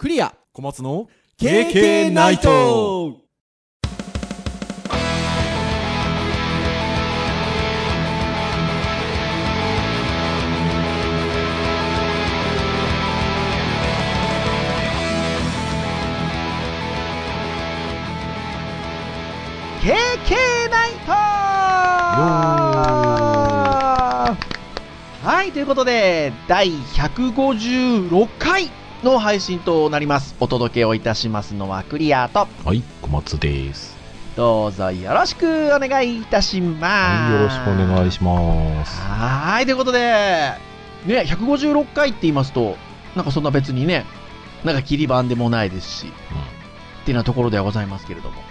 クリア。小松の KK ナイト。ー KK ナイト。はい、ということで、第156回の配信となります。お届けをいたしますのはクリアと、はい、小松です。どうぞよろしくお願いいたします。はい、よろしくお願いします。はい、ということで、ね、156回って言いますと、なんかそんな別にね、なんか切り番でもないですし、っていうようなところではございますけれども、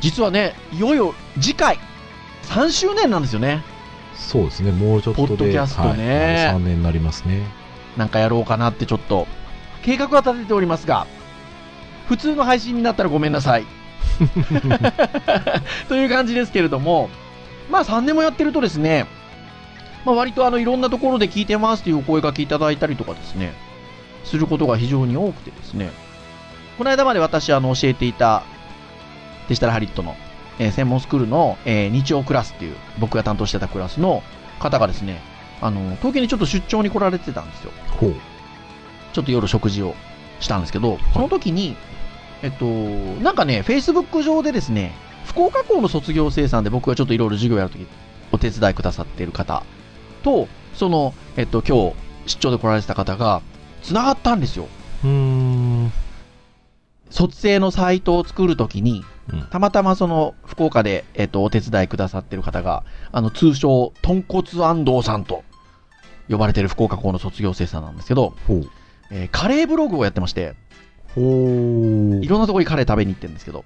実はね、いよいよ次回、3周年なんですよね。そうですね、もうちょっとで、ポッドキャストねはい、3年になりますね。なんかやろうかなってちょっと、計画は立てておりますが、普通の配信になったらごめんなさい。という感じですけれども、まあ3年もやってるとですね、まあ割とあのいろんなところで聞いてますというお声掛けいただいたりとかですね、することが非常に多くてですね、この間まで私あの教えていたデジタルハリットの、えー専門スクールの、えー日曜クラスっていう僕が担当してたクラスの方がですね、あの、東京にちょっと出張に来られてたんですよ。ちょっと夜食事をしたんですけど、その時に、えっと、なんかね、Facebook 上でですね、福岡校の卒業生さんで僕がちょっといろいろ授業やるとき、お手伝いくださっている方と、その、えっと、今日、出張で来られてた方が、繋がったんですよ。うーん。卒生のサイトを作るときに、うんたまたまその、福岡で、えっと、お手伝いくださっている方が、あの、通称、豚骨安藤さんと呼ばれている福岡校の卒業生さんなんですけど。えーカレーブログをやってまして、ほうい。ろんなところにカレー食べに行ってるんですけど。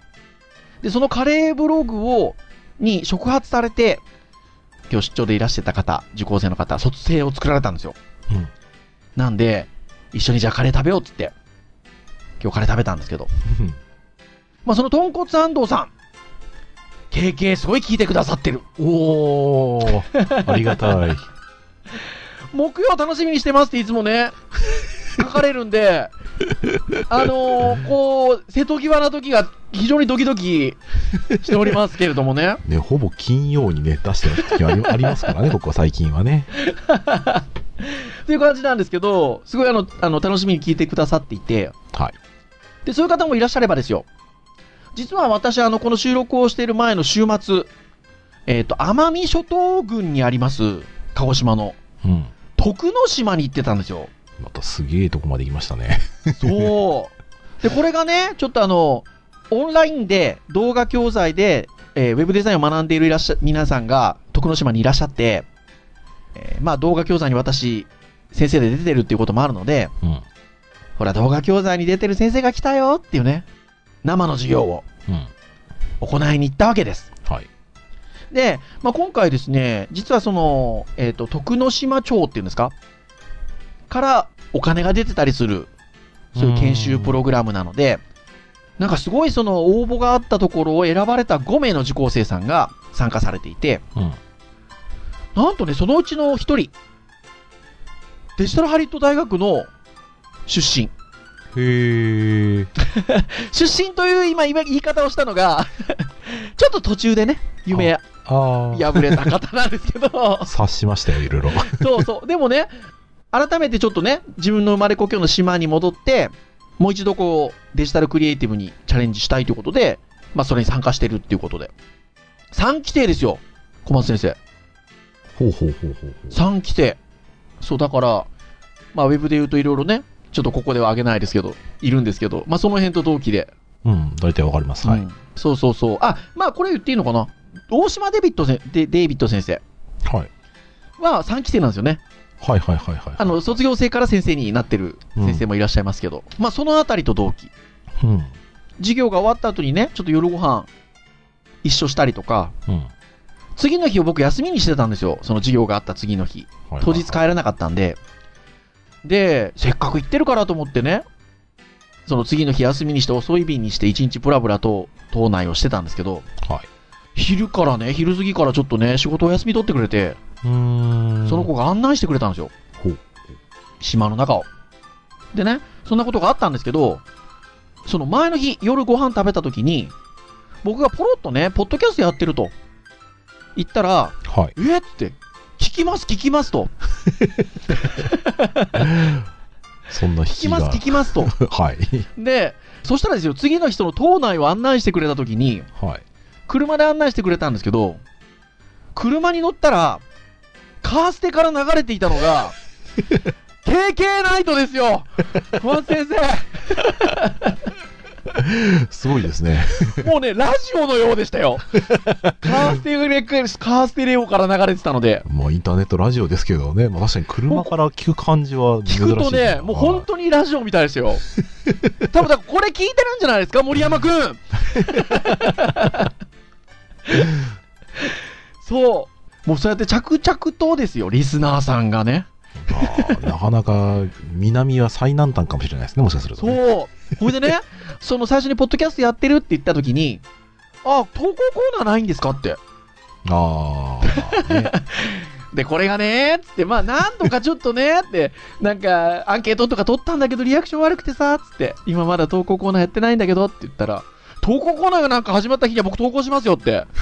で、そのカレーブログを、に触発されて、今日出張でいらしてた方、受講生の方、卒生を作られたんですよ。うんなんで、一緒にじゃあカレー食べようっつって、今日カレー食べたんですけど。まあその豚骨安藤さん、経験すごい聞いてくださってる。おー、ありがたい。木曜楽しみにしてますっていつもね、書かれるんで、あのー、こう、瀬戸際な時が非常にドキドキしておりますけれどもね。ね、ほぼ金曜にね、出してる時はありますからね、ここは最近はね。という感じなんですけど、すごいあの、あの、楽しみに聞いてくださっていて、はい。で、そういう方もいらっしゃればですよ。実は私、あの、この収録をしている前の週末、えっ、と、奄美諸島郡にあります、鹿児島のうん。徳之島に行ってたんですよ。またすげえとこまで行きましたね。そう。で、これがね、ちょっとあの、オンラインで動画教材で、えーウェブデザインを学んでいるいらっしゃ皆さんが徳之島にいらっしゃって、えーまあ動画教材に私、先生で出てるっていうこともあるので、うん。ほら動画教材に出てる先生が来たよっていうね、生の授業をうん。行いに行ったわけです。はい。で、まあ、今回ですね、実はその、えっ、と、徳之島町っていうんですか？からお金が出てたりする、そういう研修プログラムなので、なんかすごいその応募があったところを選ばれた5名の受講生さんが参加されていて、うん。なんとね、そのうちの1人、デジタルハリット大学の出身。へえ。出身という今今言い方をしたのが、ちょっと途中でね、夢。破れた方なんですけど、察しましたよ、いろいろ。そうそう。でもね、改めてちょっとね、自分の生まれ故郷の島に戻って、もう一度こう、デジタルクリエイティブにチャレンジしたいということで、まあそれに参加してるっていうことで。3期生ですよ、小松先生。ほうほうほうほうほう。3期生。そう、だから、まあウェブで言うといろいろね、ちょっとここでは挙げないですけど、いるんですけど、まあその辺と同期で。うん、大体わかります。はい。うんそうそうそう。あ、まあこれ言っていいのかな？大島デビットせデデイビッド先生はい。は3期生なんですよね。はいはいはいはい。あの、卒業生から先生になってる先生もいらっしゃいますけど、まあそのあたりと同期。うん。授業が終わった後にね、ちょっと夜ご飯一緒したりとか、うん。次の日を僕休みにしてたんですよ。その授業があった次の日。はい当日帰れなかったんで。で、せっかく行ってるからと思ってね、その次の日休みにして遅い便にして一日ブラブラと島内をしてたんですけど、はい。昼からね、昼過ぎからちょっとね、仕事お休み取ってくれて。その子が案内してくれたんですよ。島の中を。でね、そんなことがあったんですけど、その前の日、夜ご飯食べた時に、僕がポロッとね、ポッドキャストやってると言ったら、はい。えって、聞きます、聞きますと、そんな。聞きます、聞きますと。はい。で、そしたらですよ、次の人の島内を案内してくれた時に、はい。車で案内してくれたんですけど、車に乗ったら、カーステから流れていたのが、KK ナイトですよ小松先すごいですね。生もうね、ラジオのようでしたよカーステレカーステレオから流れてたので、まあ、インターネットラジオですけどね。まあ、確かに車から聞く感じは珍しい。聞くとね、もう本当にラジオみたいですよ。多分これ聞いてるんじゃないですか、森山くん そう。もうそうやって着々とですよ、リスナーさんがね。まあなかなか、南は最南端かもしれないですね、もしかすると、ね。そう。ほいでね、その最初にポッドキャストやってるって言った時に、あ、投稿コーナーないんですかって。ああ、ね。で、これがね、つって、まあ、なんとかちょっとね、って、なんか、アンケートとか取ったんだけど、リアクション悪くてさ、つって、今まだ投稿コーナーやってないんだけど、って言ったら、投稿コーナーがなんか始まった日には僕投稿しますよって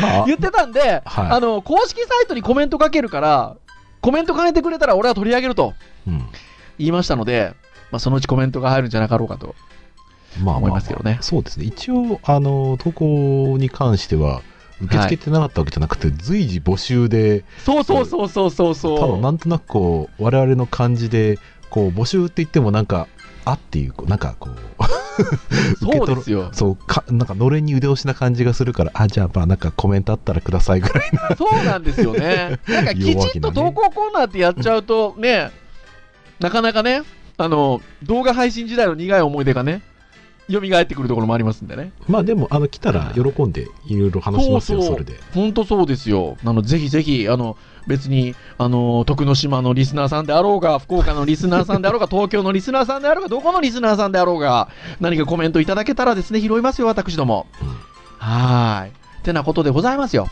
まあ、言ってたんで、はいあの、公式サイトにコメントかけるから、コメント変えてくれたら俺は取り上げるとうん。言いましたので、まあ、そのうちコメントが入るんじゃなかろうかと。まあ思いますけどねそうですね。一応、あの、投稿に関しては、受け付けてなかったわけじゃなくて、随時募集で、そうそうそうそうそうそう。ただなんとなくこう、我々の感じで、こう、募集って言ってもなんか、あっていう、なんかこう、そうですよ。そうか、なんか、のれんに腕押しな感じがするから、あ、じゃあ、まあ、なんかコメントあったらくださいぐらいな。そうなんですよね。なんかきちっと投稿コーナーってやっちゃうとね、なかなかね、あの、動画配信時代の苦い思い出がね、蘇ってくるところもありますんでね。まあ、でも、あの、来たら喜んで、いろいろ話しますよ、それで。本当そうですよ。あの、ぜひぜひ、あの、別に、あの、徳之島のリスナーさんであろうが、福岡のリスナーさんであろうが、東京のリスナーさんであろうが、どこのリスナーさんであろうが、何かコメントいただけたらですね、拾いますよ、私ども。はーい。てなことでございますよ。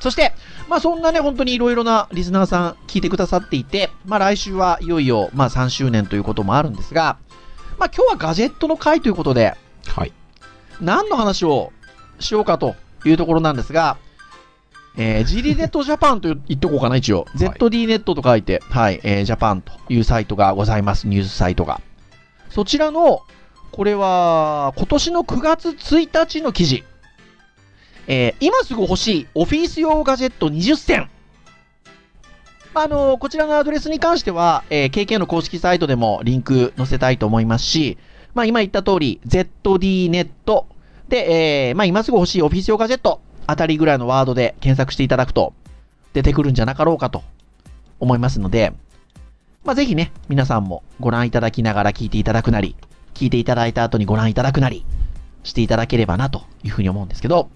そして、まあそんなね、本当にいろいろなリスナーさん聞いてくださっていて、まあ来週はいよいよ、まあ3周年ということもあるんですが、まあ今日はガジェットの回ということで、はい。何の話をしようかというところなんですが、えー、ジリネットジャパンと言っとこうかな、一応。い ZD ネットと書いて、はい、えー、ジャパンというサイトがございます、ニュースサイトが。そちらの、これは、今年の9月1日の記事。えー、今すぐ欲しいオフィス用ガジェット20選。まあ、あのこちらのアドレスに関しては、えー KK の公式サイトでもリンク載せたいと思いますし、まあ、今言った通り、ZD ネットで、えー、まあ、今すぐ欲しいオフィス用ガジェットあたりぐらいのワードで検索していただくと出てくるんじゃなかろうかと思いますので、まあ、ぜひね、皆さんもご覧いただきながら聞いていただくなり、聞いていただいた後にご覧いただくなりしていただければなというふうに思うんですけど、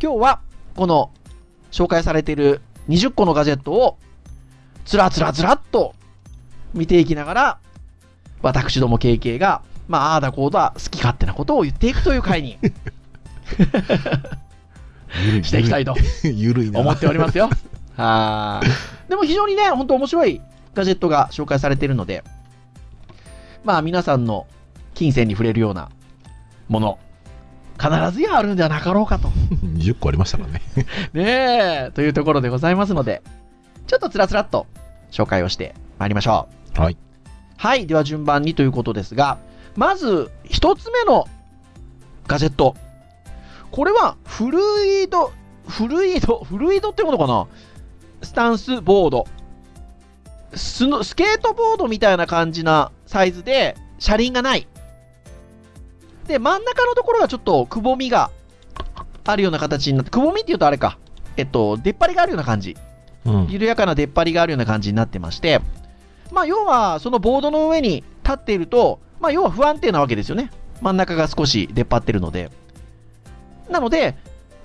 今日はこの紹介されている20個のガジェットをつらつらつらっと見ていきながら、私ども KK が、まあ、ああだこうだ好き勝手なことを言っていくという回に。していきたいと。思っておりますよ。はい。でも非常にね、本当面白いガジェットが紹介されているので、まあ皆さんの金銭に触れるようなもの、必ずやあるんではなかろうかと。10個ありましたからね。ねえ、というところでございますので、ちょっとつらつらっと紹介をしてまいりましょう。はい。はい、では順番にということですが、まず一つ目のガジェット。これはフルイド、フルイド、フルイドってことかな？スタンスボード。スのスケートボードみたいな感じなサイズで車輪がない。で、真ん中のところがちょっとくぼみがあるような形になって、くぼみって言うとあれか。えっと、出っ張りがあるような感じ。うん。緩やかな出っ張りがあるような感じになってまして、まあ、要は、そのボードの上に立っていると、まあ、要は不安定なわけですよね。真ん中が少し出っ張ってるので。なので、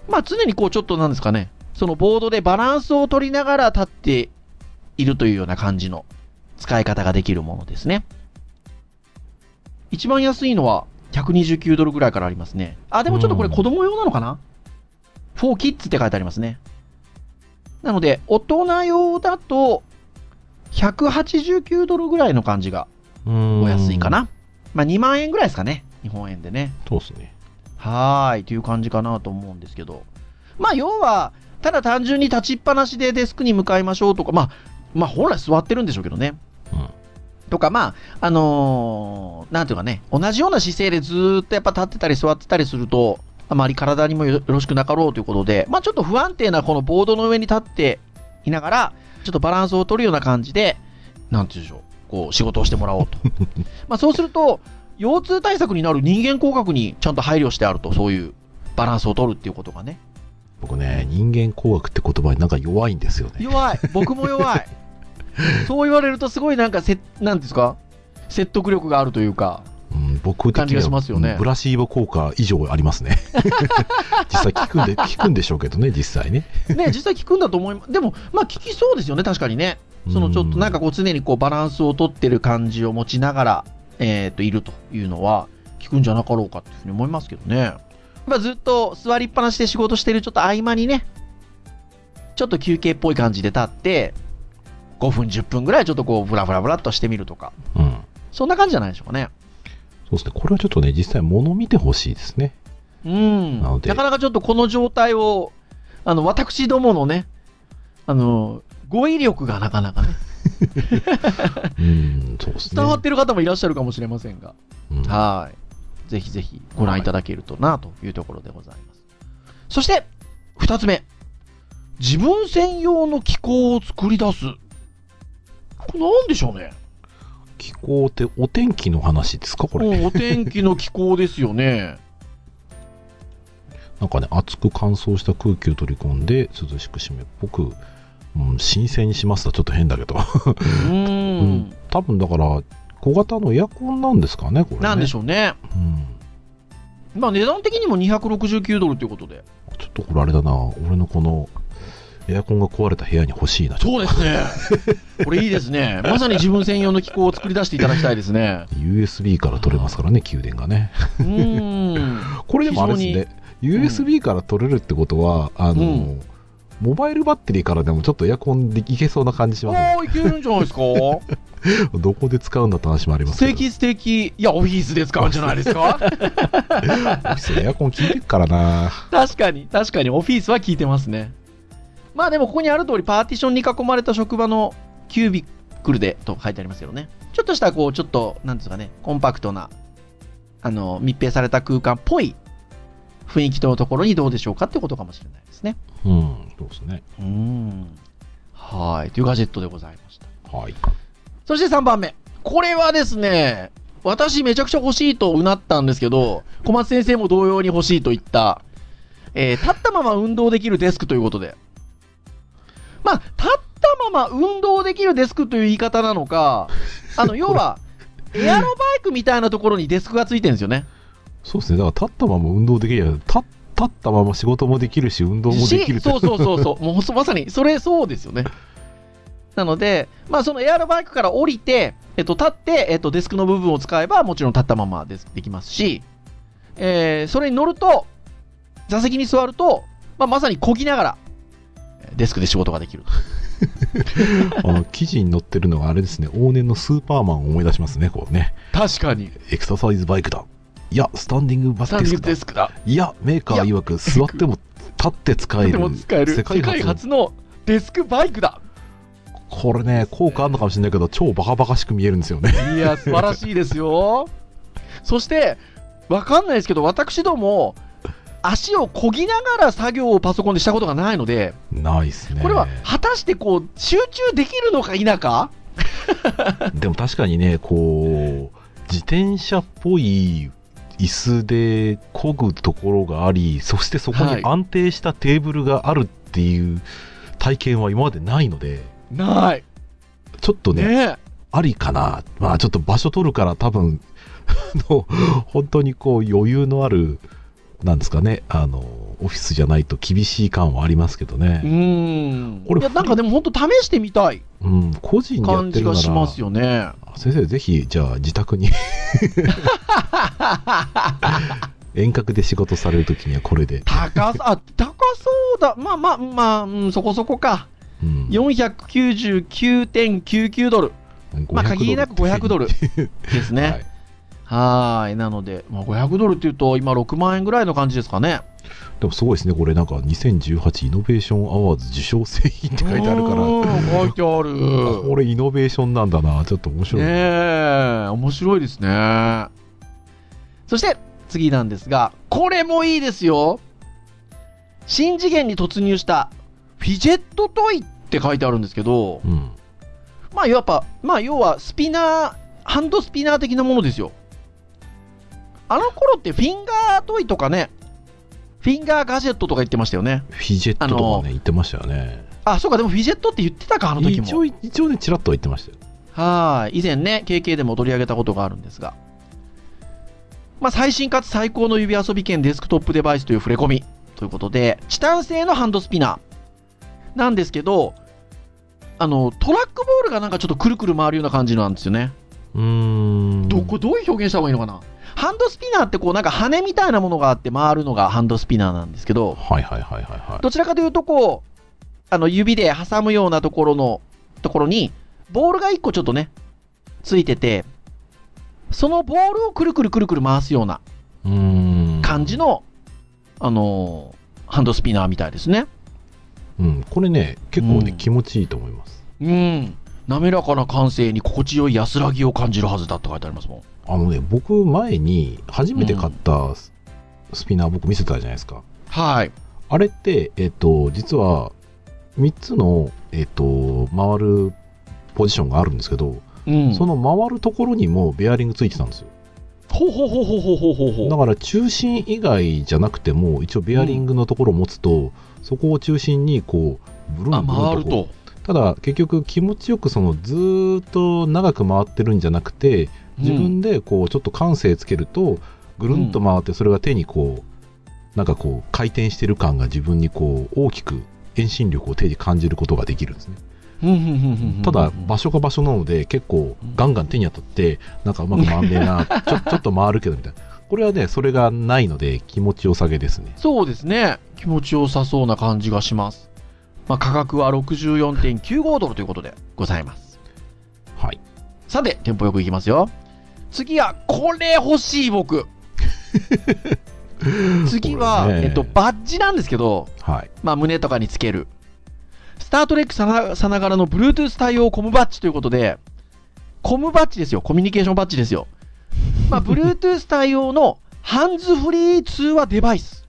まあ、常にこう、ちょっとなんですかね、そのボードでバランスを取りながら立っているというような感じの使い方ができるものですね。一番安いのは129ドルぐらいからありますね。あ、でもちょっとこれ子供用なのかな ?for kids って書いてありますね。なので、大人用だと189ドルぐらいの感じがおお安いか。な。まあ2万円ぐらいですかね。日本円でね。そうですね。はーい。という感じかなと思うんですけど。まあ要は、ただ単純に立ちっぱなしでデスクに向かいましょうとか、まあ、まあ本来座ってるんでしょうけどね。うん。とか、まあ、あのーなんていうかね、同じような姿勢でずーっとやっぱ立ってたり座ってたりすると、あまり体にもよろしくなかろうということで、まあちょっと不安定なこのボードの上に立っていながら、ちょっとバランスを取るような感じで、なんていうんでしょう、こう仕事をしてもらおうと。まあそうすると、腰痛対策になる人間工学にちゃんと配慮してあると、そういうバランスを取るっていうことがね。僕ね、人間工学って言葉になんか弱いんですよね。弱い。僕も弱い。そう言われるとすごいなんかせ、なんですか？説得力があるというか。うん、僕的感じがにはしますよねうんブラシーボ効果以上ありますね。実際効くんで、効くんでしょうけどね、実際ね。ね、実際効くんだと思います。でも、まあ効きそうですよね、確かにね。そのちょっとなんかこう常にこうバランスをとってる感じを持ちながら、えっ、と、いるというのは効くんじゃなかろうかっていうふうに思いますけどね。まあずっと座りっぱなしで仕事してるちょっと合間にね、ちょっと休憩っぽい感じで立って、5分、10分ぐらいちょっとこう、ブラブラブラっとしてみるとか。うん。そんな感じじゃないでしょうかね。そうですね。これはちょっとね、実際物見てほしいですね。うん。なのでなかなかちょっとこの状態を、あの、私どものね、あの、語彙力がなかなかね、うん、そうですね。伝わってる方もいらっしゃるかもしれませんが、うんはい。ぜひぜひご覧いただけるとなというところでございます。そして、二つ目。自分専用の機構を作り出す。これなんでしょうね。気候ってお天気の話ですかこれ。お天気の機構ですよね。なんかね、熱く乾燥した空気を取り込んで涼しく締めっぽく、うん、新鮮にしますとちょっと変だけど。うーん。多分だから、小型のエアコンなんですかね、これ、ね。なんでしょうね。うん。まあ値段的にも269ドルということで。ちょっとこれあれだな、俺のこの、エアコンが壊れた部屋に欲しいな、そうですね。これいいですね。まさに自分専用の機構を作り出していただきたいですね。と USB から取れますからね、給電がね。うーん。これでもあれですね、USB から取れるってことは、あの、うんモバイルバッテリーからでもちょっとエアコンでいけそうな感じしますね。ああ、いけるんじゃないですか？どこで使うんだって話もありますけど。素敵素敵。いや、オフィスで使うんじゃないですか？オフィスでエアコン効いてるからな。確かに、確かに、オフィスは効いてますね。まあでも、ここにある通り、パーティションに囲まれた職場のキュービクルでと書いてありますけどね。ちょっとした、こう、ちょっと、なんですかね、コンパクトな、あの、密閉された空間っぽい雰囲気のところにどうでしょうかってことかもしれないですね。うん、そうですね。うーん。はい。というガジェットでございました。はい。そして3番目。これはですね、私めちゃくちゃ欲しいとうなったんですけど、小松先生も同様に欲しいと言った、えー立ったまま運動できるデスクということで。まあ、立ったまま運動できるデスクという言い方なのか、あの、要は、エアロバイクみたいなところにデスクがついてるんですよね。そうですね。だから立ったまま運動できるや立立ったまま仕事もできるし、運動もできるしそうそうそうそう。もうまさに、それそうですよね。なので、まあそのエアロバイクから降りて、えっと、立って、えっと、デスクの部分を使えば、もちろん立ったままでできますし、えー、それに乗ると、座席に座ると、まあまさに漕ぎながら、デスクで仕事ができる。あの記事に載ってるのはあれですね。往年のスーパーマンを思い出しますね。こうね。確かに。エクササイズバイクだ。いや、スタンディングバッデスクだ。いや、メーカー曰く座っても立って使えでる。も使える。世界初のデスクバイクだ。これね、効果あるのかもしれないけど、超バカバカしく見えるんですよね。いや、素晴らしいですよ。そして、わかんないですけど、私ども、足を漕ぎながら作業をパソコンでしたことがないので、ないっすね。これは果たしてこう、集中できるのか否か？でも確かにね、こう、自転車っぽい椅子で漕ぐところがあり、そしてそこはいに安定したテーブルがあるっていう体験は今までないので、ない。ちょっとね、ねありかな。まあちょっと場所取るから多分、本当にこう余裕のある、なんですかね、あの、オフィスじゃないと厳しい感はありますけどうね。ん。これいや、なんかでも本当試してみたいうん、個人でやっ感じがてるなら、しますよね。先生ぜひ、じゃあ自宅に遠隔で仕事されるときにはこれで。高さ、あ、高そうだ。まあまあ、まあ、うん、そこそこか。うんうん。499.99ドル。まあ、限りなく500ドルですね。はい。はーい。なので、まあ、500ドルっていうと、今6万円ぐらいの感じですかね。でもすごいですね、これなんか2018 Innovation Awards 受賞製品って書いてあるから、うん書いてある。これイノベーションなんだな、ちょっと面白い。ねえ、面白いですね。そして、次なんですが、これもいいですよ。新次元に突入した fidget toy って書いてあるんですけど、うん。まあ、やっぱ、まあ、要はスピナー、ハンドスピナー的なものですよ。あの頃ってフィンガートイとかね、フィンガーガジェットとか言ってましたよね。フィジェットとかね、言ってましたよね。あ、そうか、でもフィジェットって言ってたか、あの時も。一応、一応ね、ちらっとは言ってましたよ。はい。以前ね、KK でも取り上げたことがあるんですが。まあ、最新かつ最高の指遊び兼デスクトップデバイスという触れ込みということで、チタン製のハンドスピナーなんですけど、あの、トラックボールがなんかちょっとくるくる回るような感じなんですよね。うーん。どこ、どういう表現した方がいいのかな？ハンドスピナーってこうなんか羽みたいなものがあって回るのがハンドスピナーなんですけど、はいはいはいはいはい。どちらかというとこう、あの指で挟むようなところのところに、ボールが1個ちょっとね、ついてて、そのボールをくるくるくるくる回すような。感じの、あのーハンドスピナーみたいですね。うん。これね、結構ね、うん気持ちいいと思います。うん。滑らかな感性に心地よい安らぎを感じるはずだって書いてありますもん。あのね、僕、前に初めて買ったスピナー、僕見せたじゃないですか。はい。あれって、えっ、と、実は、3つの、えっ、と、回るポジションがあるんですけど、うん、その回るところにもベアリングついてたんですよ。ほうほうほうほうほうほうほうだから中心以外じゃなくても一応ベアリングのところを持つと、うん、そこを中心にこうブルンブルンととただ結局気持ちよくそのずっと長く回ってるんじゃなくて自分でこうちょっと感性つけるとぐるんと回ってそれが手にこうなんかこう回転してる感が自分にこう大きく遠心力を手に感じることができるんですねただ場所が場所なので結構ガンガン手に当たってなんかうまく回んねえな ちょちょっと回るけどみたいなこれはねそれがないので気持ちよさげですねそうですね。気持ちよさそうな感じがします。まあ、価格は64.95ドルということでございます。はいさて、テンポよくいきますよ。次は、これ欲しい僕。次は、ねえっと、バッジなんですけど、はいまあ、胸とかにつける。スタートレックさなさながらの Bluetooth 対応コムバッジということで、コムバッジですよ。コミュニケーションバッジですよ。まあ、Bluetooth 対応のハンズフリー通話デバイス。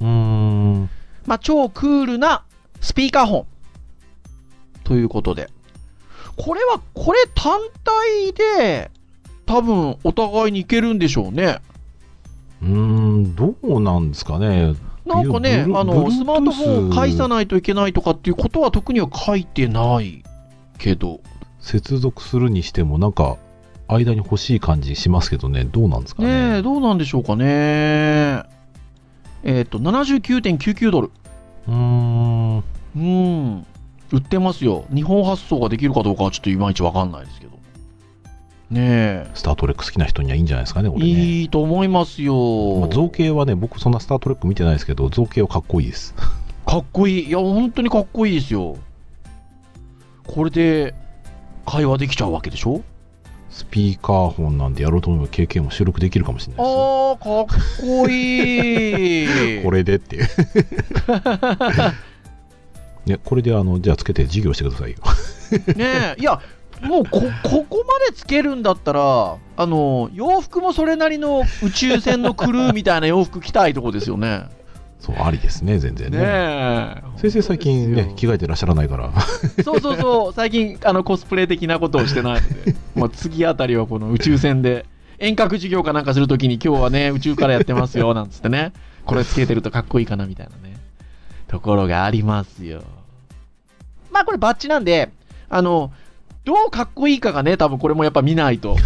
うーんまあ、超クールなスピーカーフォン。ということで。これは、これ単体で、多分お互いにいけるんでしょうね。うーんどうなんですかねなんかね、あの、スマートフォンを返さないといけないとかっていうことは特には書いてないけど。接続するにしてもなんか間に欲しい感じしますけどねどうなんですかねねえ、どうなんでしょうかね。えっ、と、79.99ドル。うーんうん。売ってますよ。日本発送ができるかどうかはちょっといまいちわかんないですけど。ねスター・トレック好きな人にはいいんじゃないですかね、こえ。れね。いいと思いますよ。まあ造形はね、僕そんなスター・トレック見てないですけど、造形はかっこいいです。かっこいい。いや、本当にかっこいいですよ。これで会話できちゃうわけでしょ？スピーカーフォンなんでやろうと思えば経験も収録できるかもしれないですよ。あー、かっこいい。これでって。ね、これであの、じゃあつけて授業してくださいよ。ねえ、いや、もうこ、ここまでつけるんだったら、あの、洋服もそれなりの宇宙船のクルーみたいな洋服着たいとこですよね。そう、ありですね、全然ねね。え。先生最近ね、着替えてらっしゃらないから。そうそうそう、最近、あの、コスプレ的なことをしてないので、もう次あたりはこの宇宙船で、遠隔授業かなんかするときに今日はね、宇宙からやってますよ、なんつってね、これつけてるとかっこいいかなみたいなね、ところがありますよ。まあこれバッチなんで、あの、どうかっこいいかがね、多分これもやっぱ見ないと。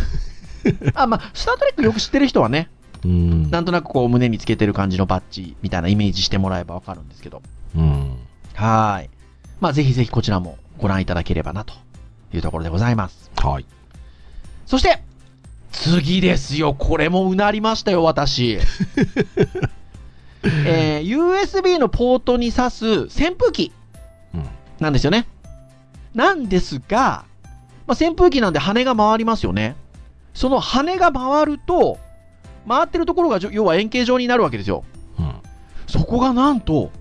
あ、まあ、スタートレックよく知ってる人はね、うん。なんとなくこう胸につけてる感じのバッジみたいなイメージしてもらえばわかるんですけど。うん。はーい。まあぜひぜひこちらもご覧いただければなというところでございます。はい。そして、次ですよ。これもうなりましたよ、私。えー USB のポートに挿す扇風機うん。なんですよね。なんですが、まあ、扇風機なんで羽が回りますよね。その羽が回ると、回ってるところが要は円形状になるわけですよ。うん。そこがなんと、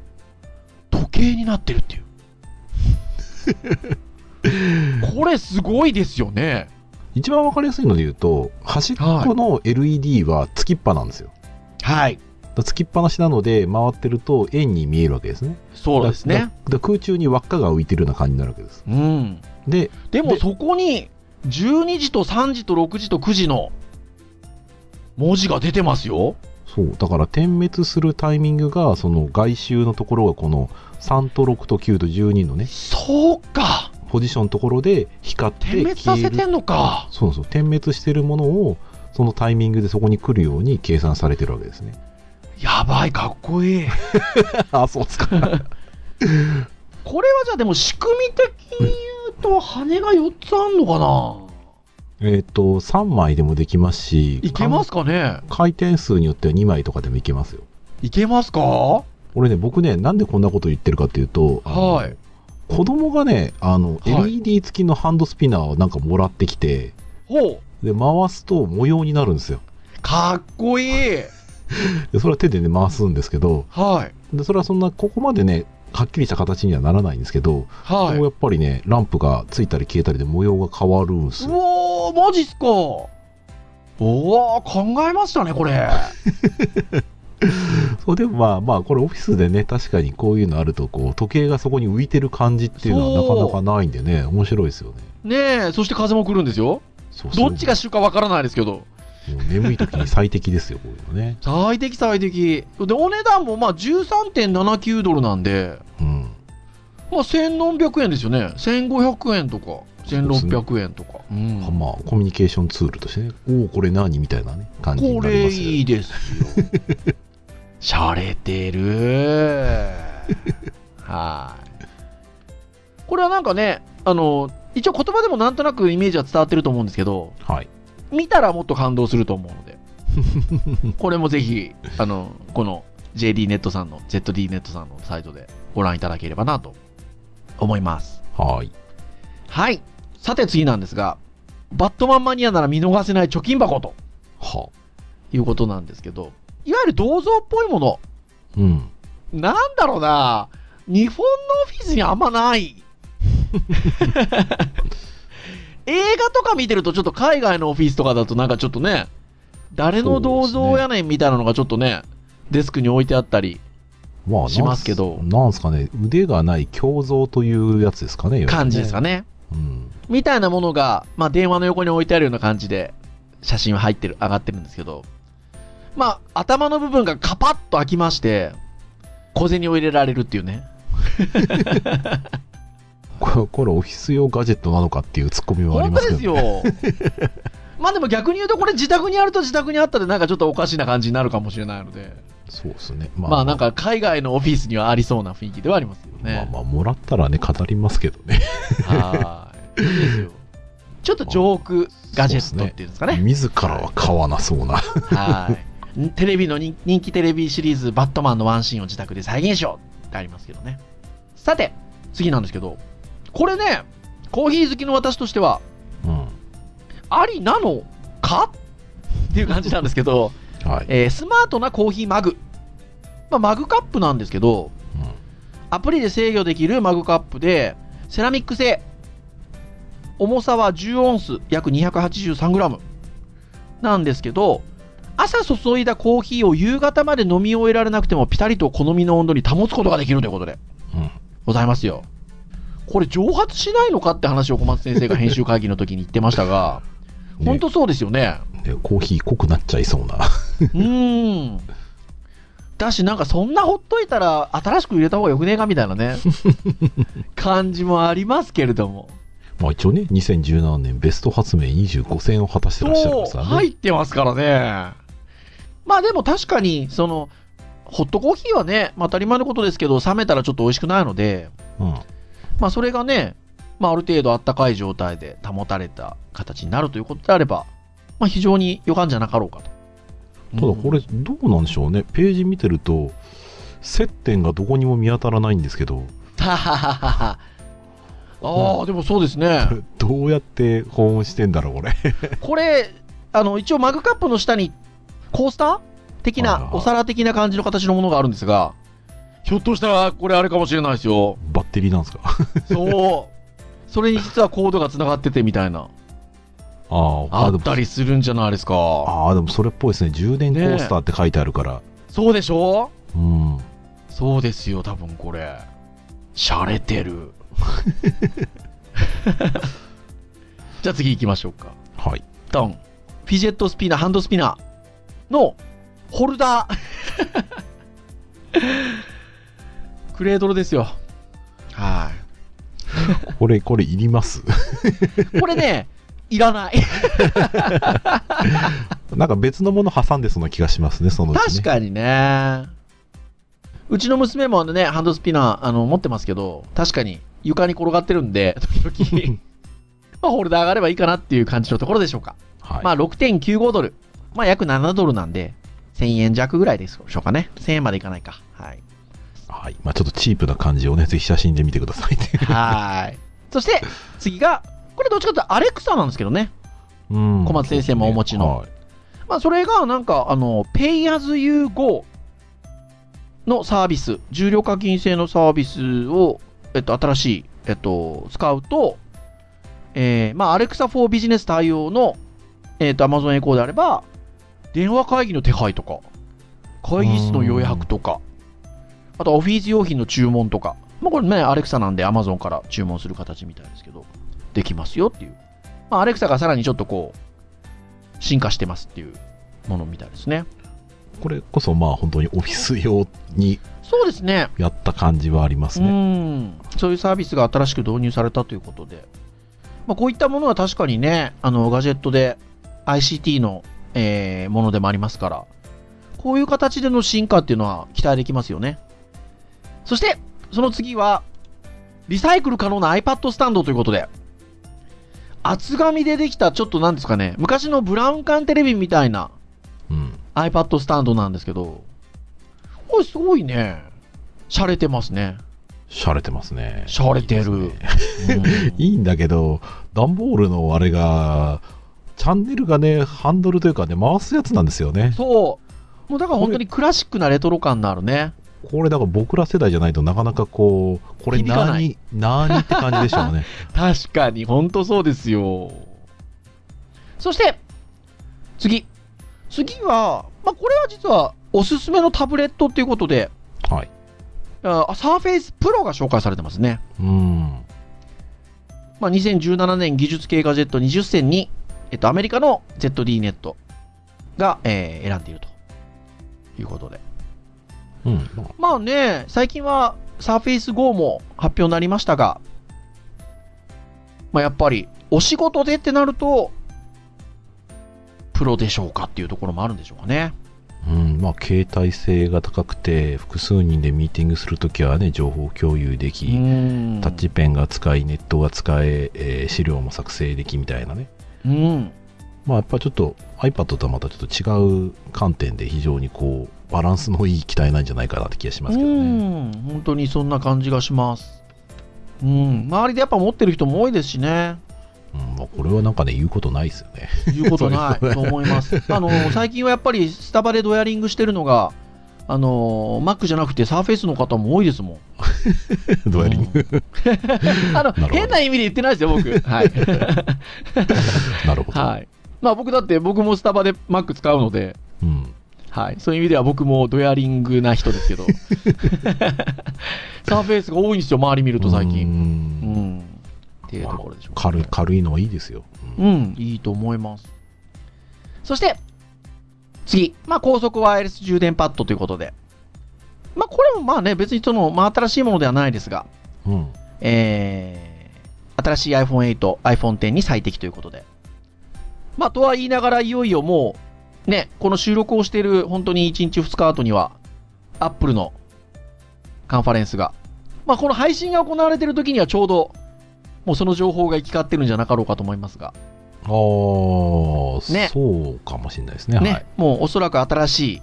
時計になってるっていう。これすごいですよね。一番わかりやすいので言うと、端っこの LED はつきっぱなんですよ。はい。つきっぱなしなので、回ってると円に見えるわけですね。そうですね。空中に輪っかが浮いてるような感じになるわけです。うん。で、ででもそこに、12時と3時と6時と9時の文字が出てますよ。そう、だから点滅するタイミングが、その外周のところがこの3と6と9と12のね、そうか。ポジションのところで光って点滅させてんのか。そうそう、点滅してるものを、そのタイミングでそこに来るように計算されてるわけですね。やばい、かっこいい。あ、そうですか。これはじゃあでも仕組み的に言うと羽が4つあんのかな？えっと、3枚でもできますし、いけますかね？回転数によっては2枚とかでもいけますよ。いけますか？は俺ね、僕ね、なんでこんなこと言ってるかっていうと、あのい。子供がね、あの、はい LED 付きのハンドスピナーをなんかもらってきて、ほう。で、回すと模様になるんですよ。かっこいい。でそれは手でね、回すんですけど、はい。で、それはそんな、ここまでね、はっきりした形にはならないんですけど、こうやはっぱりね、ランプがついたり消えたりで模様が変わるんですよ。おー、マジっすか。おー、考えましたね、これ。そうでもまあまあ、これオフィスでね、確かにこういうのあると、こう、時計がそこに浮いてる感じっていうのはなかなかないんでね、面白いですよね。ねえ、そして風も来るんですよ。どっちが主かわからないですけど。眠い時に最適ですよ、こういうのね。最適最適。で、お値段もまあ13.79ドルなんで、うん。まあ1400円ですよね。1500円とか、1600円とか。うんまあ、コミュニケーションツールとしてね、おお、これ何みたいなね、感じにこれなりますよ。いいですよ。しゃれてる。はい。これはなんかね、あの、一応言葉でもなんとなくイメージは伝わってると思うんですけど、はい。見たらもっと感動すると思うので、これもぜひ、あの、この JD ネットさんの、ZD ネットさんのサイトでご覧いただければなと思います。はい。はい。さて次なんですが、バットマンマニアなら見逃せない貯金箱とは。いうことなんですけど、いわゆる銅像っぽいもの、うん。なんだろうな、日本のオフィスにあんまない。映画とか見てると、ちょっと海外のオフィスとかだと、なんかちょっとね、誰の銅像やねんみたいなのがちょっとね、デスクに置いてあったり、まあ、しますけどなんすなんすかね、腕がない胸像というやつですかね、感じですかね。ね。うん。みたいなものが、まあ、電話の横に置いてあるような感じで、写真は入ってる、上がってるんですけど、まあ、頭の部分がカパッと開きまして、小銭を入れられるっていうね。これ、オフィス用ガジェットなのかっていうツッコミはあり本当ますけど、ですよ。まあでも逆に言うと、これ自宅にあると自宅にあったで、なんかちょっとおかしな感じになるかもしれないので、そうですね。まあなん、か海外のオフィスにはありそうな雰囲気ではありますけどね。まあまあ、もらったらね、語りますけどね。はい。いいですよ。ちょっとジョークガジェットっていうんですかね。自らは買わなそうな。はい。テレビの人人気テレビシリーズ、バットマンのワンシーンを自宅で再現しようってありますけどね。さて、次なんですけど、これね、コーヒー好きの私としては、うん。ありなのか？っていう感じなんですけど、はい。えースマートなコーヒーマグ。まあ、マグカップなんですけど、うんアプリで制御できるマグカップで、セラミック製。重さは10オンス、約 283g。なんですけど、朝注いだコーヒーを夕方まで飲み終えられなくてもピタリと好みの温度に保つことができるということでうん。ございますよ。これ蒸発しないのかって話を小松先生が編集会議の時に言ってましたが、ね本当そうですよね。ねコーヒー濃くなっちゃいそうな。うーん。だし、なんかそんなほっといたら新しく入れた方がよくねえかみたいなね、感じもありますけれども。まあ一応ね、2017年ベスト発明25選を果たしてらっしゃるんですからね。入ってますからね。まあでも確かに、その、ホットコーヒーはね、まあ当たり前のことですけど、冷めたらちょっと美味しくないので、うん。まあそれがね、まあある程度あったかい状態で保たれた形になるということであれば、まあ非常に予感じゃなかろうかと。ただこれどうなんでしょうね。ページ見てると、接点がどこにも見当たらないんですけど。ああ、でもそうですね。どうやって保温してんだろう、これ。これ、あの、一応マグカップの下にコースター的な、お皿的な感じの形のものがあるんですが、ひょっとしたらこれあれかもしれないですよ。バッテリーなんですか？そう。それに実はコードが繋がっててみたいな。ああ、あったりするんじゃないですか。ああ、でもそれっぽいですね。充電コースターって書いてあるから。そうでしょ？うん。そうですよ、多分これ。しゃれてる。じゃあ次行きましょうか。はい。ドン。 fidget spinner、ハンドスピナーのホルダー。クレードルですよ。は これ、これいります？い。これね、いらない。なんか別のもの挟んでそうな気がしますね、そのね。確かにね。うちの娘もね、ハンドスピナー、あの、持ってますけど、確かに床に転がってるんで、時々、まあ、ホルダーがあればいいかなっていう感じのところでしょうか。はい。まあ、6.95ドル。まあ、約7ドルなんで、1000円弱ぐらいでしょうかね。1000円までいかないか。はい。はい。まあちょっとチープな感じをね、ぜひ写真で見てくださいね。はい。そして、次が、これどっちかというとアレクサなんですけどね。うん小松先生もお持ちのはいまあ、それがなんか、あの、Pay as you go のサービス、重量課金制のサービスを、えっと、新しい、えっと、使うと、えー、まあ、Alexa for ビジネス対応の、えっと、Amazon エコーであれば、電話会議の手配とか、会議室の予約とか、あと、オフィス用品の注文とか、まあ、これね、Alexa なんで Amazon から注文する形みたいですけど、できますよっていう。まあ、Alexa がさらにちょっとこう、進化してますっていうものみたいですね。これこそまあ本当にオフィス用にそうですね。やった感じはありますうね。ん。そういうサービスが新しく導入されたということで。まあ、こういったものは確かにね、あの、ガジェットで ICT の、えーものでもありますから、こういう形での進化っていうのは期待できますよね。そして、その次は、リサイクル可能な iPad スタンドということで、厚紙でできた、ちょっとなんですかね、昔のブラウン管テレビみたいなうん。iPad スタンドなんですけど、これすごいね、洒落てますね。洒落てますね。洒落てるいいですねいいんだけど、段ボールのあれが、チャンネルがね、ハンドルというかね、回すやつなんですよね。そう。もうだから本当にクラシックなレトロ感のあるね。これだから僕ら世代じゃないとなかなかこう、これ何、何って感じでしょうね。確かに、本当そうですよ。そして、次。次は、まあ、これは実はおすすめのタブレットっていうことで、はい。あサーフェイスプロが紹介されてますね。うん。まあ、2017年技術系ガジェット20選に、えっと、アメリカの ZD ネットが、えー選んでいるということで。うん。まあまあね、最近は Surface Go も発表になりましたが、まあやっぱりお仕事でってなると、プロでしょうかっていうところもあるんでしょうかね。うん、まあ、携帯性が高くて、複数人でミーティングするときはね、情報共有でき、んタッチペンが使い、ネットが使ええー資料も作成できみたいなね。うん。まあ、やっぱちょっと iPad とはまたちょっと違う観点で非常にこう、バランスのいい機体なんじゃないかなって気がしますけどね。うん。本当にそんな感じがします。うん。周りでやっぱ持ってる人も多いですしね。うんまあ、これはなんかね、言うことないですよね。言うことないと思います。あの、最近はやっぱりスタバでドヤリングしてるのが、あの、Mac じゃなくて Surface の方も多いですもん。どうやりに。あのなるほど変な意味で言ってないですよ、僕。はい。なるほど。はい。まあ僕だって僕もスタバで Mac 使うので、うん。はい。そういう意味では僕もドヤリングな人ですけど。サーフェイスが多いんですよ、周り見ると最う近。んうん。っていうところでしょうか軽い、軽いのはいいですよ。うんうん、いいと思います。そして、次。まあ高速ワイヤレス充電パッドということで。まあこれもまあね、別にその、まあ新しいものではないですが、うん。えー、新しい iPhone8、iPhone X に最適ということで。まあ、とは言いながら、いよいよもう、ね、この収録をしている本当に1日2日後には、Apple のカンファレンスが、まあ、この配信が行われている時にはちょうど、もうその情報が行き交ってるんじゃなかろうかと思いますが、ああ、ねそうかもしれないですね。ね、はい。もうおそらく新しい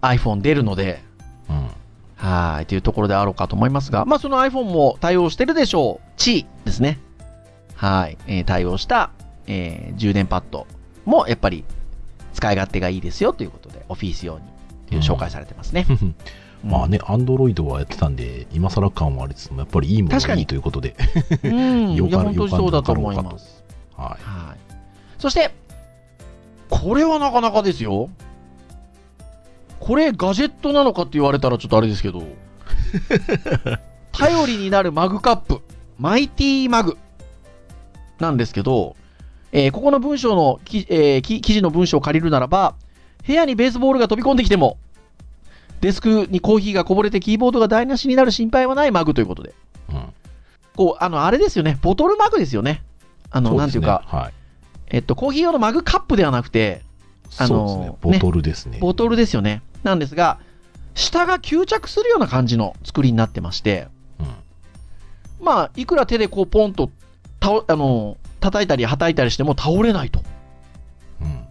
iPhone 出るので、うん。はい、というところであろうかと思いますが、まあその iPhone も対応してるでしょう。チですね。はい、えー対応した、えー充電パッドもやっぱり使い勝手がいいですよということで、オフィス用に紹介されてますね。まあね、アンドロイドはやってたんで、今更感はありつつも、やっぱりいいものがいいということで。よか本当にそうだと思います。はい。はい。そして、これはなかなかですよ。これガジェットなのかって言われたらちょっとあれですけど、頼りになるマグカップ、マイティマグなんですけど、えーここの文章のき、えーき記事の文章を借りるならば、部屋にベースボールが飛び込んできても、デスクにコーヒーがこぼれてキーボードが台無しになる心配はないマグということで。うん。こう、あの、あれですよね、ボトルマグですよね。あの、ねなんていうか、はい。えっと、コーヒー用のマグカップではなくて、あのね。ボトルですね。ボトルですよね。なんですが、下が吸着するような感じの作りになってまして、うん。まあ、いくら手でこうポンと倒、あの、叩いたり叩いたりしても倒れないと。うん。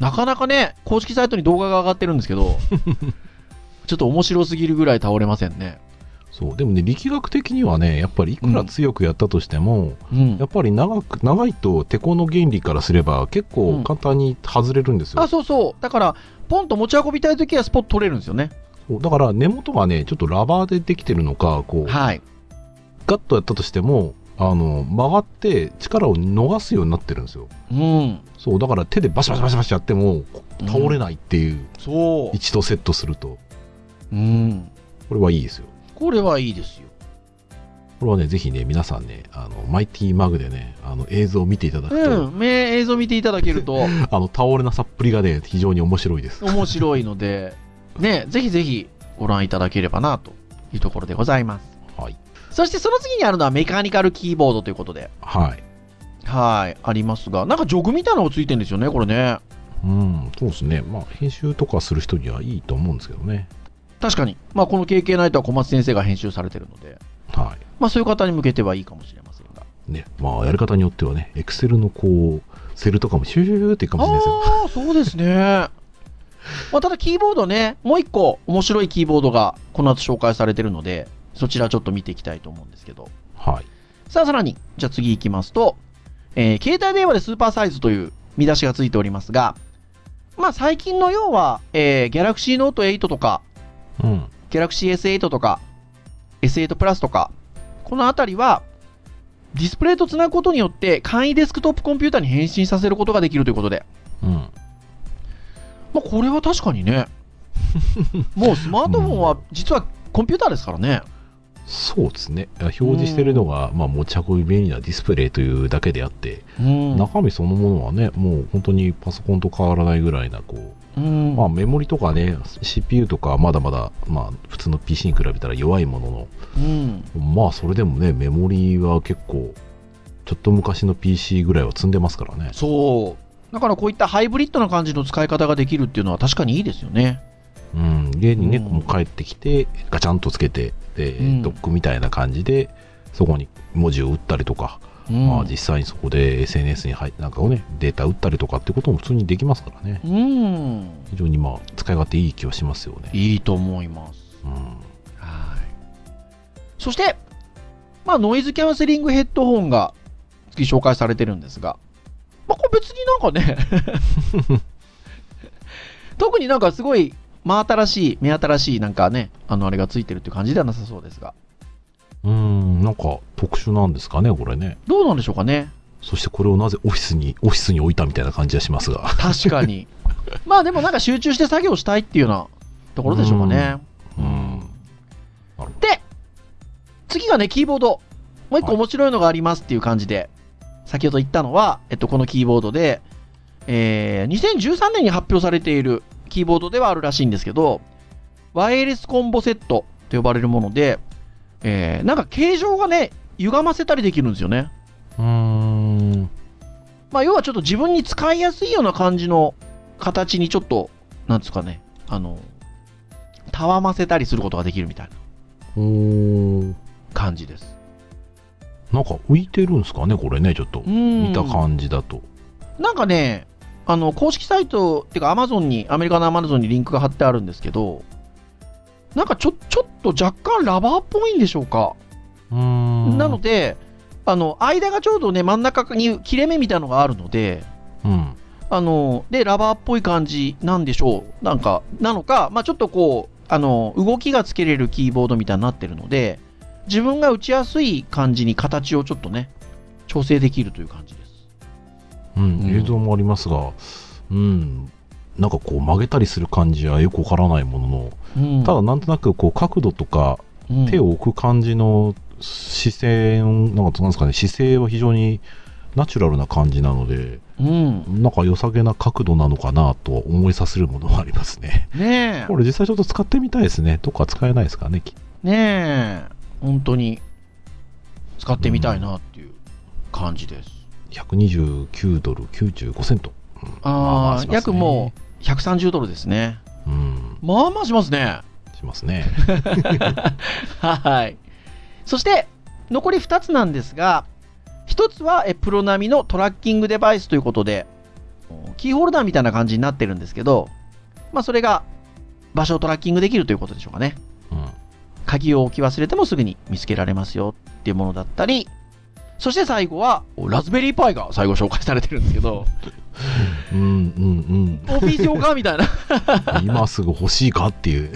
なかなかね、公式サイトに動画が上がってるんですけど、ちょっと面白すぎるぐらい倒れませんね。そう。でもね、力学的にはね、やっぱりいくら強くやったとしても、うんや。っぱり長く、長いと、てこの原理からすれば、結構簡単に外れるんですよ。あ、そうそう。だから、ポンと持ち運びたいときはスポット取れるんですよね。だから根元がね、ちょっとラバーでできてるのか、こう、はい。ガッとやったとしても、あの、曲がって力を逃すようになってるんですよ。うん。そう、だから手でバシャバシャバシャバシャやっても、倒れないっていう、そ一度セットすると、う。うん。これはいいですよ。これはいいですよ。これはね、ぜひね、皆さんね、あの、マイティマグでね、あの、映像を見ていただくと、うん。目映像見ていただけると、あの、倒れなさっぷりがね、非常に面白いです。面白いので、ね、ぜひぜひご覧いただければなというところでございます。はい。そしてその次にあるのはメカニカルキーボードということで、はい。はい、ありますが、なんかジョグみたいなのがついてるんですよね、これね。うん、そうですね。まあ、編集とかする人にはいいと思うんですけどね。確かに。まあ、この KK ナイトは小松先生が編集されてるので、はまあ、そういう方に向けてはいいかもしれませんが。い。ね、まあ、やり方によってはね、エクセルのこう、セルとかもシューシューシっていくかもしれないですよ。ああ、そうですね。まあ、ただキーボードね、もう一個面白いキーボードがこの後紹介されてるので、そちらちょっと見ていきたいと思うんですけど。はい。さあ、さらに、じゃあ次行きますと、えー携帯電話でスーパーサイズという見出しがついておりますが、まあ最近の要は、えー、Galaxy Note 8とか、うん。Galaxy S8 とか、S8 Plus とか、このあたりは、ディスプレイとつなぐことによって簡易デスクトップコンピューターに変身させることができるということで、うん。まあこれは確かにね、もうスマートフォンは実はコンピューターですからね。そうですね。表示してるのが、まあ、持ち運び便利なディスプレイというだけであって、うん中身そのものはね、もう本当にパソコンと変わらないぐらいな、こう、うんまあ、メモリとかね、CPU とか、まだまだ、まあ、普通の PC に比べたら弱いものうんの、まあ、それでもね、メモリは結構、ちょっと昔の PC ぐらいは積んでますからね。そう。だからこういったハイブリッドな感じの使い方ができるっていうのは確かにいいですよね。うん、家にね、うんもう帰ってきて、ガチャンとつけて、で、うんドックみたいな感じで、そこに文字を打ったりとか、うんまあ、実際にそこで SNS に入なんかをね、データ打ったりとかってことも普通にできますからね。うん。非常にまあ、使い勝手いい気はしますよね。いいと思います。うん。はい。そして、まあ、ノイズキャンセリングヘッドホンが次紹介されてるんですが、まあ、これ別になんかね、特になんかすごい真新しい、目新しいなんかね、あのあれがついてるっていう感じではなさそうですが、うん、なんか特殊なんですかね、これね。どうなんでしょうかね。そしてこれをなぜオフィスに、オフィスに置いたみたいな感じはしますが。確かに。まあでもなんか集中して作業したいっていうようなところでしょうかね。うん。なるで、次がね、キーボード。もう一個はい面白いのがありますっていう感じで、先ほど言ったのは、えっと、このキーボードで、えー、2013年に発表されているキーボードではあるらしいんですけど、ワイヤレスコンボセットと呼ばれるもので、えー、なんか形状がね、歪ませたりできるんですよね。うーん。まあ、要はちょっと自分に使いやすいような感じの形にちょっと、なんですかね、あの、たわませたりすることができるみたいな感じです。なんか浮いてるんですかね、これね、ちょっと。見見た感じだと。なんかね、あの、公式サイト、っていうか Amazon に、アメリカの Amazon にリンクが貼ってあるんですけど、なんかちょ、ちょっと若干ラバーっぽいんでしょうか。うーん。なので、あの、間がちょうどね、真ん中に切れ目みたいなのがあるので、うん。あの、で、ラバーっぽい感じなんでしょう。なんか、なのか、まあちょっとこう、あの、動きがつけれるキーボードみたいになってるので、自分が打ちやすい感じに形をちょっとね、調整できるという感じ。うん、うん映像もありますが、うん、なんかこう曲げたりする感じはよくわからないものの、うんただなんとなくこう角度とかうん手を置く感じの姿勢の、なんかなんですかね、姿勢は非常にナチュラルな感じなので、うん。なんか良さげな角度なのかなと思いさせるものがありますね。ねえ。これ実際ちょっと使ってみたいですね。どっか使えないですかね。きねえ。本当に、使ってみたいなっていう感じです。129ドル95セント。うんまああ、約もう130ドルですね。うん、まあまあしますね。しますね。はい。そして、残り2つなんですが、1つはえプロ並みのトラッキングデバイスということで、キーホルダーみたいな感じになってるんですけど、まあそれが場所をトラッキングできるということでしょうかね。うん鍵を置き忘れてもすぐに見つけられますよっていうものだったり、そして最後は、ラズベリーパイが最後紹介されてるんですけど、うんうんオフィス用かみたいな。うん、今すぐ欲しいかっていう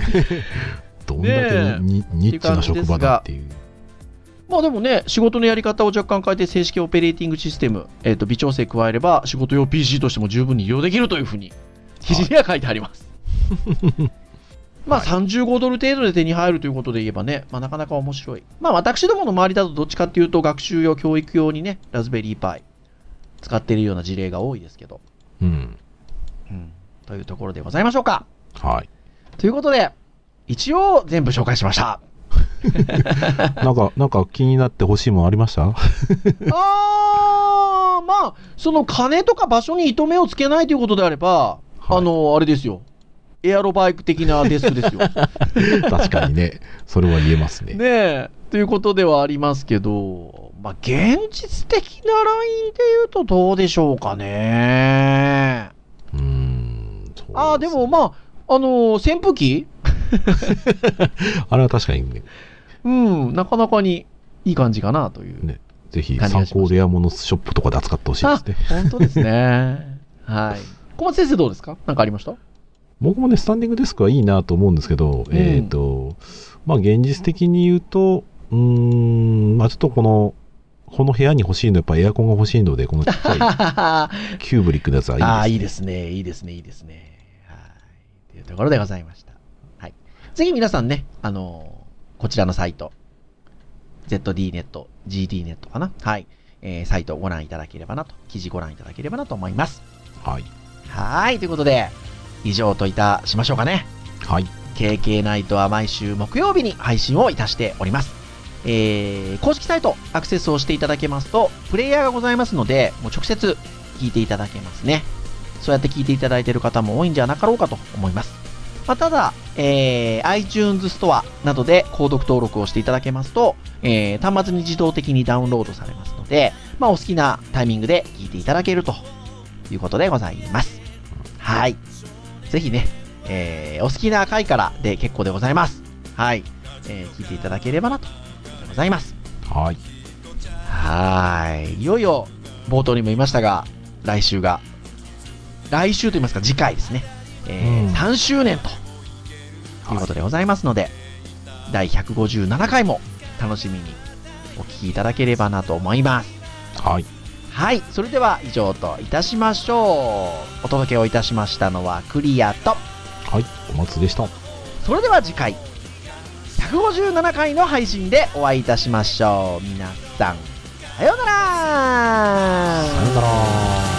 どんだけにニッチな職場だっていうまあでもね、仕事のやり方を若干変えて正式オペレーティングシステム、えっ、と、微調整加えれば仕事用 PC としても十分に利用できるというふうに、記事には書いてあります。まあ35ドル程度で手に入るということで言えばね、まあなかなか面白い。まあ私どもの周りだとどっちかっていうと学習用、教育用にね、ラズベリーパイ使っているような事例が多いですけど、うんうん。というところでございましょうか。はいということで、一応全部紹介しました。なんかなんか気になって欲しいもんありました？あー、まあ、その金とか場所に糸目をつけないということであれば、はいあの、あれですよ。エアロバイク的なデスクですよ。確かにねそれは言えますねねえ。ということではありますけど、まあ、現実的なラインで言うとどうでしょうかね。うーんそうすねああ、でもまあ、あの扇風機？あれは確かにねうん、なかなかにいい感じかなという。ねぜひ参考レアモノショップとかで扱ってほしいですね本当ですね。はい。小松先生どうですか？何かありました？僕もねスタンディングデスクはいいなと思うんですけど、うんえっ、とまあ現実的に言うとうーんまあちょっとこのこの部屋に欲しいのはやっぱエアコンが欲しいのでこのちっちゃいあキューブリックのやつはいいです、ね、あー、いいですね。いいですね。いいですね。はい。というところでございました。はい。ぜひ皆さんね、あのーこちらのサイト、ZDNet、GDNet かな？はい。えーサイトをご覧いただければなと、記事ご覧いただければなと思います。はいはい。ということで、以上といたしましょうかね。はい。KK ナイトは毎週木曜日に配信をいたしております。えー、公式サイトアクセスをしていただけますと、プレイヤーがございますので、もう直接聞いていただけますね。そうやって聞いていただいている方も多いんじゃなかろうかと思います。まあ、ただ、えー、iTunes ストアなどで購読登録をしていただけますと、えー、端末に自動的にダウンロードされますので、まあ、お好きなタイミングで聞いていただけるということでございます。はい。ぜひね、えー、お好きな回からで結構でございます。はい。えー、聞いていただければなと、ございます。はいはーい。いよいよ、冒頭にも言いましたが、来週が、来週と言いますか、次回ですね。えーうん3周年と、いうことでございますので、第157回も楽しみにお聞きいただければなと思います。はいはい。それでは以上といたしましょう。お届けをいたしましたのはクリアと、はいお松でしたそれでは次回、157回の配信でお会いいたしましょう。皆さん、さようならさよなら